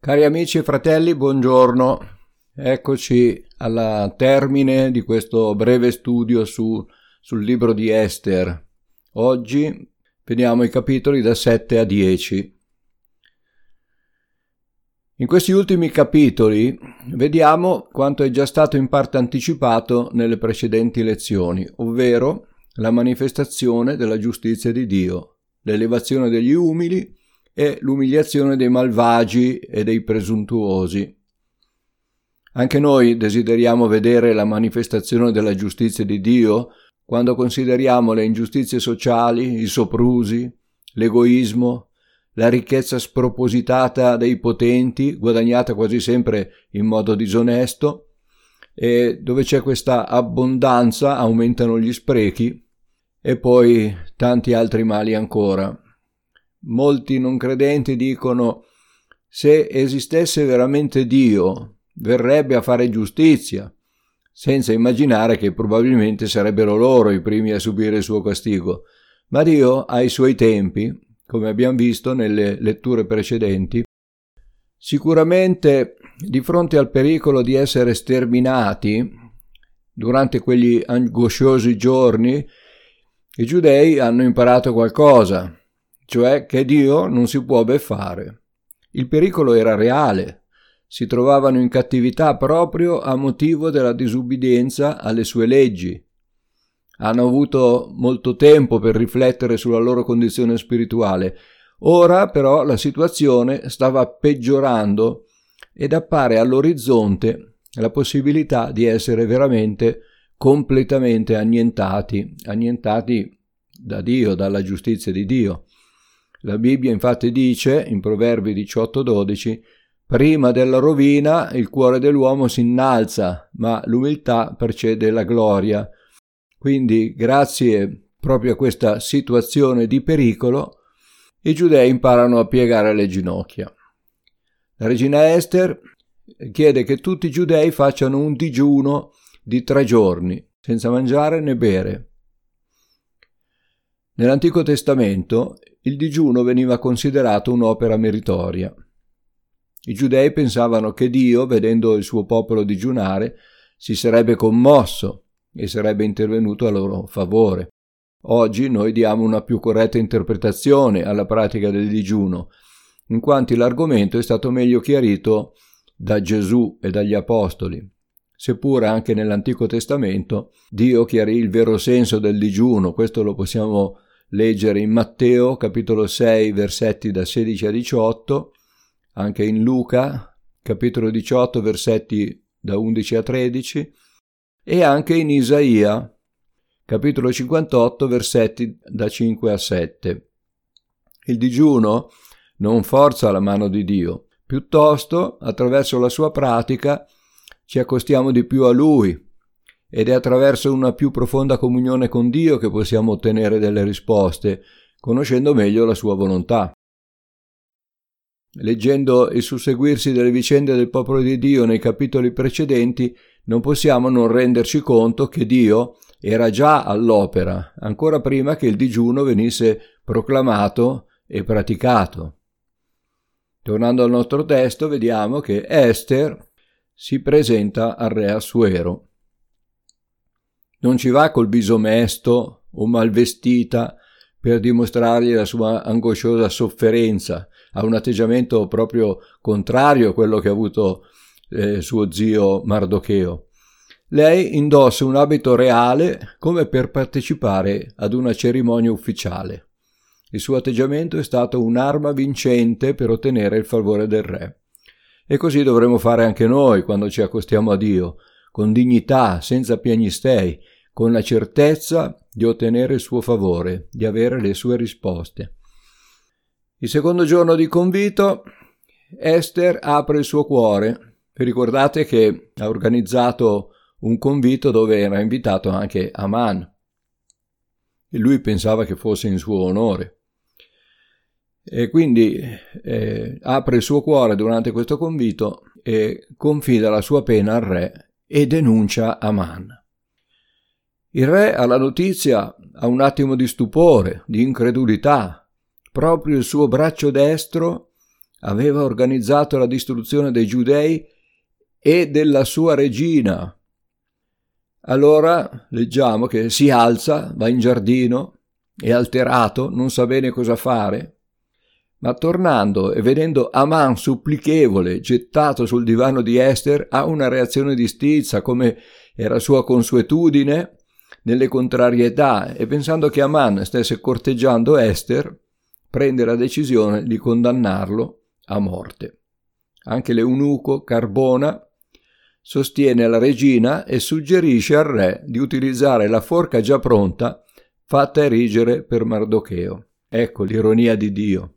Cari amici e fratelli, buongiorno. Eccoci al termine di questo breve studio su, sul libro di Esther. Oggi vediamo i capitoli da 7 a 10. In questi ultimi capitoli vediamo quanto è già stato in parte anticipato nelle precedenti lezioni, ovvero la manifestazione della giustizia di Dio, l'elevazione degli umili e l'umiliazione dei malvagi e dei presuntuosi. Anche noi desideriamo vedere la manifestazione della giustizia di Dio quando consideriamo le ingiustizie sociali, i soprusi, l'egoismo, la ricchezza spropositata dei potenti, guadagnata quasi sempre in modo disonesto, e dove c'è questa abbondanza aumentano gli sprechi e poi tanti altri mali ancora. Molti non credenti dicono se esistesse veramente Dio, verrebbe a fare giustizia, senza immaginare che probabilmente sarebbero loro i primi a subire il suo castigo. Ma Dio ha i suoi tempi, come abbiamo visto nelle letture precedenti. Sicuramente di fronte al pericolo di essere sterminati, durante quegli angosciosi giorni, i giudei hanno imparato qualcosa, cioè che Dio non si può beffare. Il pericolo era reale, si trovavano in cattività proprio a motivo della disubbidienza alle sue leggi. Hanno avuto molto tempo per riflettere sulla loro condizione spirituale. Ora però la situazione stava peggiorando ed appare all'orizzonte la possibilità di essere veramente completamente annientati, annientati da Dio, dalla giustizia di Dio. La Bibbia infatti dice, in Proverbi 18:12, prima della rovina il cuore dell'uomo si innalza, ma l'umiltà precede la gloria. Quindi, grazie proprio a questa situazione di pericolo, i giudei imparano a piegare le ginocchia. La regina Esther chiede che tutti i giudei facciano un digiuno di tre giorni, senza mangiare né bere. Nell'Antico Testamento il digiuno veniva considerato un'opera meritoria. I giudei pensavano che Dio, vedendo il suo popolo digiunare, si sarebbe commosso e sarebbe intervenuto a loro favore. Oggi noi diamo una più corretta interpretazione alla pratica del digiuno, in quanto l'argomento è stato meglio chiarito da Gesù e dagli Apostoli. Seppure anche nell'Antico Testamento Dio chiarì il vero senso del digiuno, questo lo possiamo leggere in Matteo capitolo 6 versetti da 16 a 18, anche in Luca capitolo 18 versetti da 11 a 13 e anche in Isaia capitolo 58 versetti da 5 a 7. Il digiuno non forza la mano di Dio, piuttosto attraverso la sua pratica ci accostiamo di più a Lui ed è attraverso una più profonda comunione con Dio che possiamo ottenere delle risposte, conoscendo meglio la sua volontà. Leggendo il susseguirsi delle vicende del popolo di Dio nei capitoli precedenti, non possiamo non renderci conto che Dio era già all'opera, ancora prima che il digiuno venisse proclamato e praticato. Tornando al nostro testo, vediamo che Esther si presenta al re Assuero. Non ci va col viso mesto o mal vestita per dimostrargli la sua angosciosa sofferenza, ha un atteggiamento proprio contrario a quello che ha avuto eh, suo zio Mardocheo. Lei indossa un abito reale come per partecipare ad una cerimonia ufficiale. Il suo atteggiamento è stato un'arma vincente per ottenere il favore del re. E così dovremo fare anche noi quando ci accostiamo a Dio, con dignità, senza piagnistei, con la certezza di ottenere il suo favore, di avere le sue risposte. Il secondo giorno di convito, Esther apre il suo cuore. Vi ricordate che ha organizzato un convito dove era invitato anche Aman. E lui pensava che fosse in suo onore. E quindi eh, apre il suo cuore durante questo convito e confida la sua pena al re e denuncia Aman. Il re alla notizia ha un attimo di stupore, di incredulità. Proprio il suo braccio destro aveva organizzato la distruzione dei giudei e della sua regina. Allora leggiamo che si alza, va in giardino, è alterato, non sa bene cosa fare, ma tornando e vedendo Aman supplichevole gettato sul divano di Esther ha una reazione di stizza come era sua consuetudine nelle contrarietà e pensando che Aman stesse corteggiando Esther prende la decisione di condannarlo a morte. Anche l'eunuco Carbona sostiene la regina e suggerisce al re di utilizzare la forca già pronta fatta erigere per Mardocheo. Ecco l'ironia di Dio.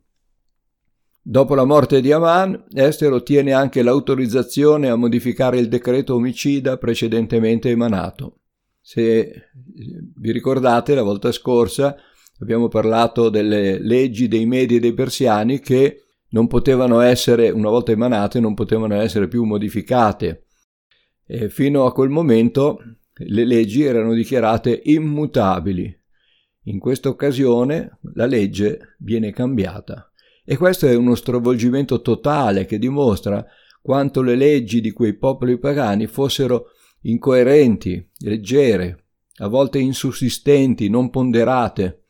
Dopo la morte di Aman, Esther ottiene anche l'autorizzazione a modificare il decreto omicida precedentemente emanato. Se vi ricordate, la volta scorsa abbiamo parlato delle leggi dei Medi e dei Persiani che non potevano essere, una volta emanate, non potevano essere più modificate. E fino a quel momento le leggi erano dichiarate immutabili. In questa occasione la legge viene cambiata. E questo è uno stravolgimento totale che dimostra quanto le leggi di quei popoli pagani fossero incoerenti, leggere, a volte insussistenti, non ponderate.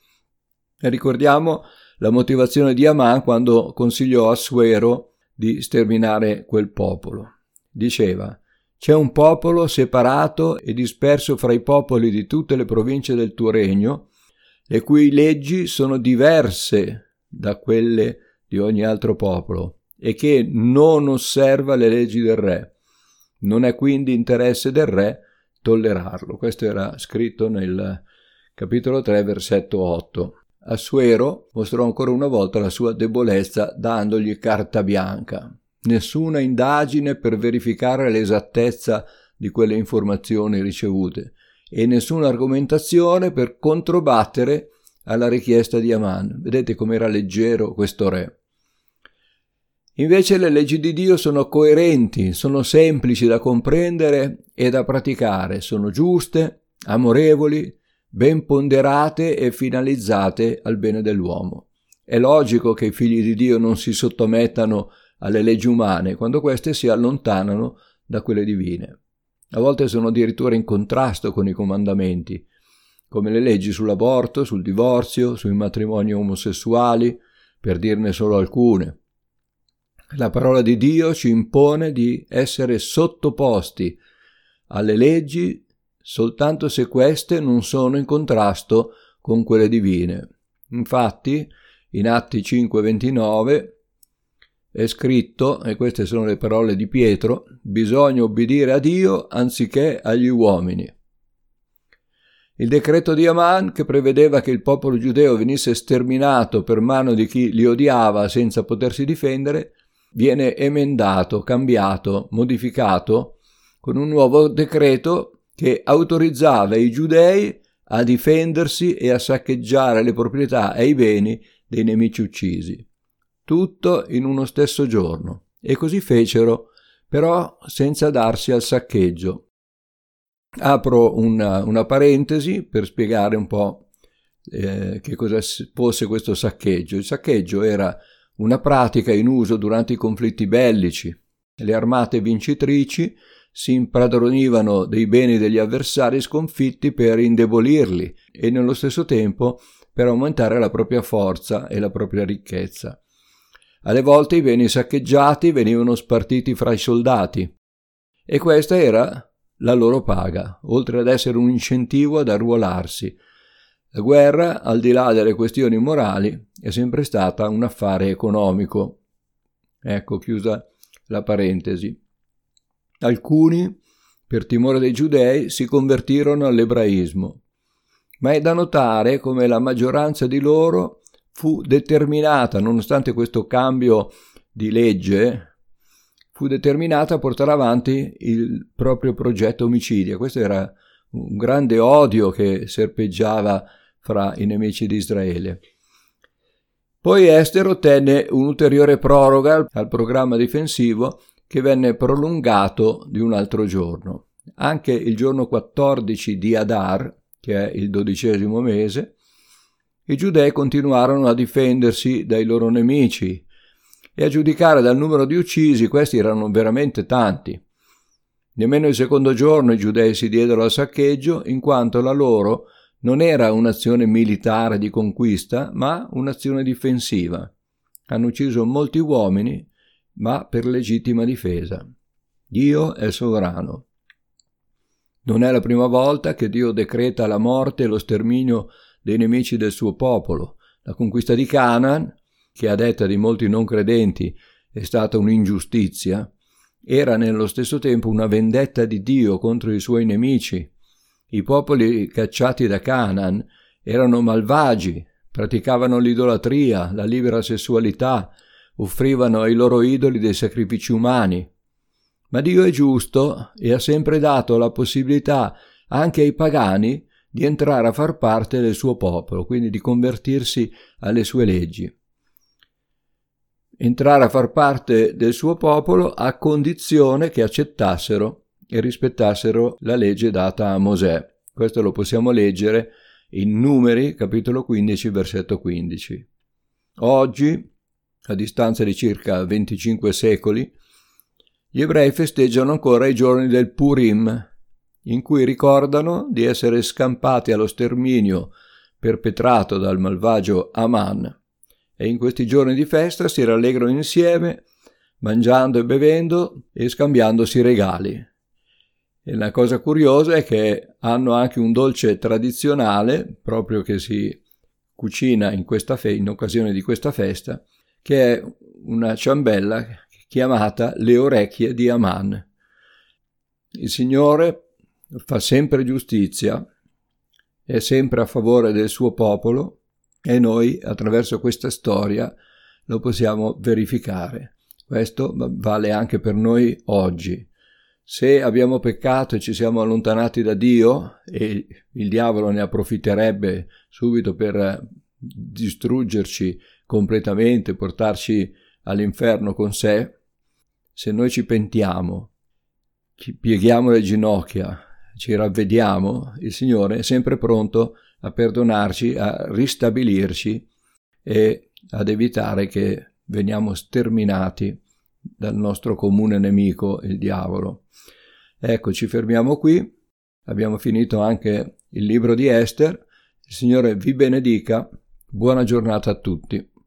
Ricordiamo la motivazione di Aman quando consigliò a Suero di sterminare quel popolo. Diceva c'è un popolo separato e disperso fra i popoli di tutte le province del tuo regno, le cui leggi sono diverse da quelle di ogni altro popolo, e che non osserva le leggi del re. Non è quindi interesse del re tollerarlo. Questo era scritto nel capitolo 3, versetto 8. Assuero mostrò ancora una volta la sua debolezza dandogli carta bianca. Nessuna indagine per verificare l'esattezza di quelle informazioni ricevute e nessuna argomentazione per controbattere alla richiesta di Aman. Vedete com'era leggero questo re. Invece le leggi di Dio sono coerenti, sono semplici da comprendere e da praticare, sono giuste, amorevoli, ben ponderate e finalizzate al bene dell'uomo. È logico che i figli di Dio non si sottomettano alle leggi umane quando queste si allontanano da quelle divine. A volte sono addirittura in contrasto con i comandamenti, come le leggi sull'aborto, sul divorzio, sui matrimoni omosessuali, per dirne solo alcune. La parola di Dio ci impone di essere sottoposti alle leggi soltanto se queste non sono in contrasto con quelle divine. Infatti, in Atti 5:29 è scritto, e queste sono le parole di Pietro, bisogna obbedire a Dio anziché agli uomini. Il decreto di Aman, che prevedeva che il popolo giudeo venisse sterminato per mano di chi li odiava senza potersi difendere, viene emendato, cambiato, modificato con un nuovo decreto che autorizzava i giudei a difendersi e a saccheggiare le proprietà e i beni dei nemici uccisi. Tutto in uno stesso giorno. E così fecero, però senza darsi al saccheggio. Apro una, una parentesi per spiegare un po' eh, che cosa fosse questo saccheggio. Il saccheggio era una pratica in uso durante i conflitti bellici. Le armate vincitrici si impadronivano dei beni degli avversari sconfitti per indebolirli e nello stesso tempo per aumentare la propria forza e la propria ricchezza. Alle volte i beni saccheggiati venivano spartiti fra i soldati e questa era la loro paga, oltre ad essere un incentivo ad arruolarsi, la guerra, al di là delle questioni morali, è sempre stata un affare economico. Ecco, chiusa la parentesi. Alcuni, per timore dei giudei, si convertirono all'ebraismo, ma è da notare come la maggioranza di loro fu determinata, nonostante questo cambio di legge, fu determinata a portare avanti il proprio progetto omicidio. Questo era un grande odio che serpeggiava fra i nemici di Israele. Poi Esther ottenne un'ulteriore proroga al programma difensivo che venne prolungato di un altro giorno. Anche il giorno 14 di Adar, che è il dodicesimo mese, i giudei continuarono a difendersi dai loro nemici E a giudicare dal numero di uccisi, questi erano veramente tanti. Nemmeno il secondo giorno i giudei si diedero al saccheggio, in quanto la loro non era un'azione militare di conquista, ma un'azione difensiva. Hanno ucciso molti uomini, ma per legittima difesa. Dio è sovrano. Non è la prima volta che Dio decreta la morte e lo sterminio dei nemici del suo popolo. La conquista di Canaan, che a detta di molti non credenti è stata un'ingiustizia, era nello stesso tempo una vendetta di Dio contro i suoi nemici. I popoli cacciati da Canaan erano malvagi, praticavano l'idolatria, la libera sessualità, offrivano ai loro idoli dei sacrifici umani. Ma Dio è giusto e ha sempre dato la possibilità anche ai pagani di entrare a far parte del suo popolo, quindi di convertirsi alle sue leggi. Entrare a far parte del suo popolo a condizione che accettassero e rispettassero la legge data a Mosè. Questo lo possiamo leggere in Numeri, capitolo 15, versetto 15. Oggi, a distanza di circa 25 secoli, gli ebrei festeggiano ancora i giorni del Purim, in cui ricordano di essere scampati allo sterminio perpetrato dal malvagio Aman. E in questi giorni di festa si rallegrano insieme, mangiando e bevendo e scambiandosi regali. E la cosa curiosa è che hanno anche un dolce tradizionale, proprio che si cucina in, fe- in occasione di questa festa, che è una ciambella chiamata Le orecchie di Aman. Il Signore fa sempre giustizia, è sempre a favore del suo popolo e noi attraverso questa storia lo possiamo verificare. Questo vale anche per noi oggi. Se abbiamo peccato e ci siamo allontanati da Dio, e il diavolo ne approfitterebbe subito per distruggerci completamente, portarci all'inferno con sé, se noi ci pentiamo, ci pieghiamo le ginocchia, ci ravvediamo, il Signore è sempre pronto a perdonarci, a ristabilirci e ad evitare che veniamo sterminati dal nostro comune nemico, il diavolo. Ecco, ci fermiamo qui. Abbiamo finito anche il libro di Esther. Il Signore vi benedica. Buona giornata a tutti.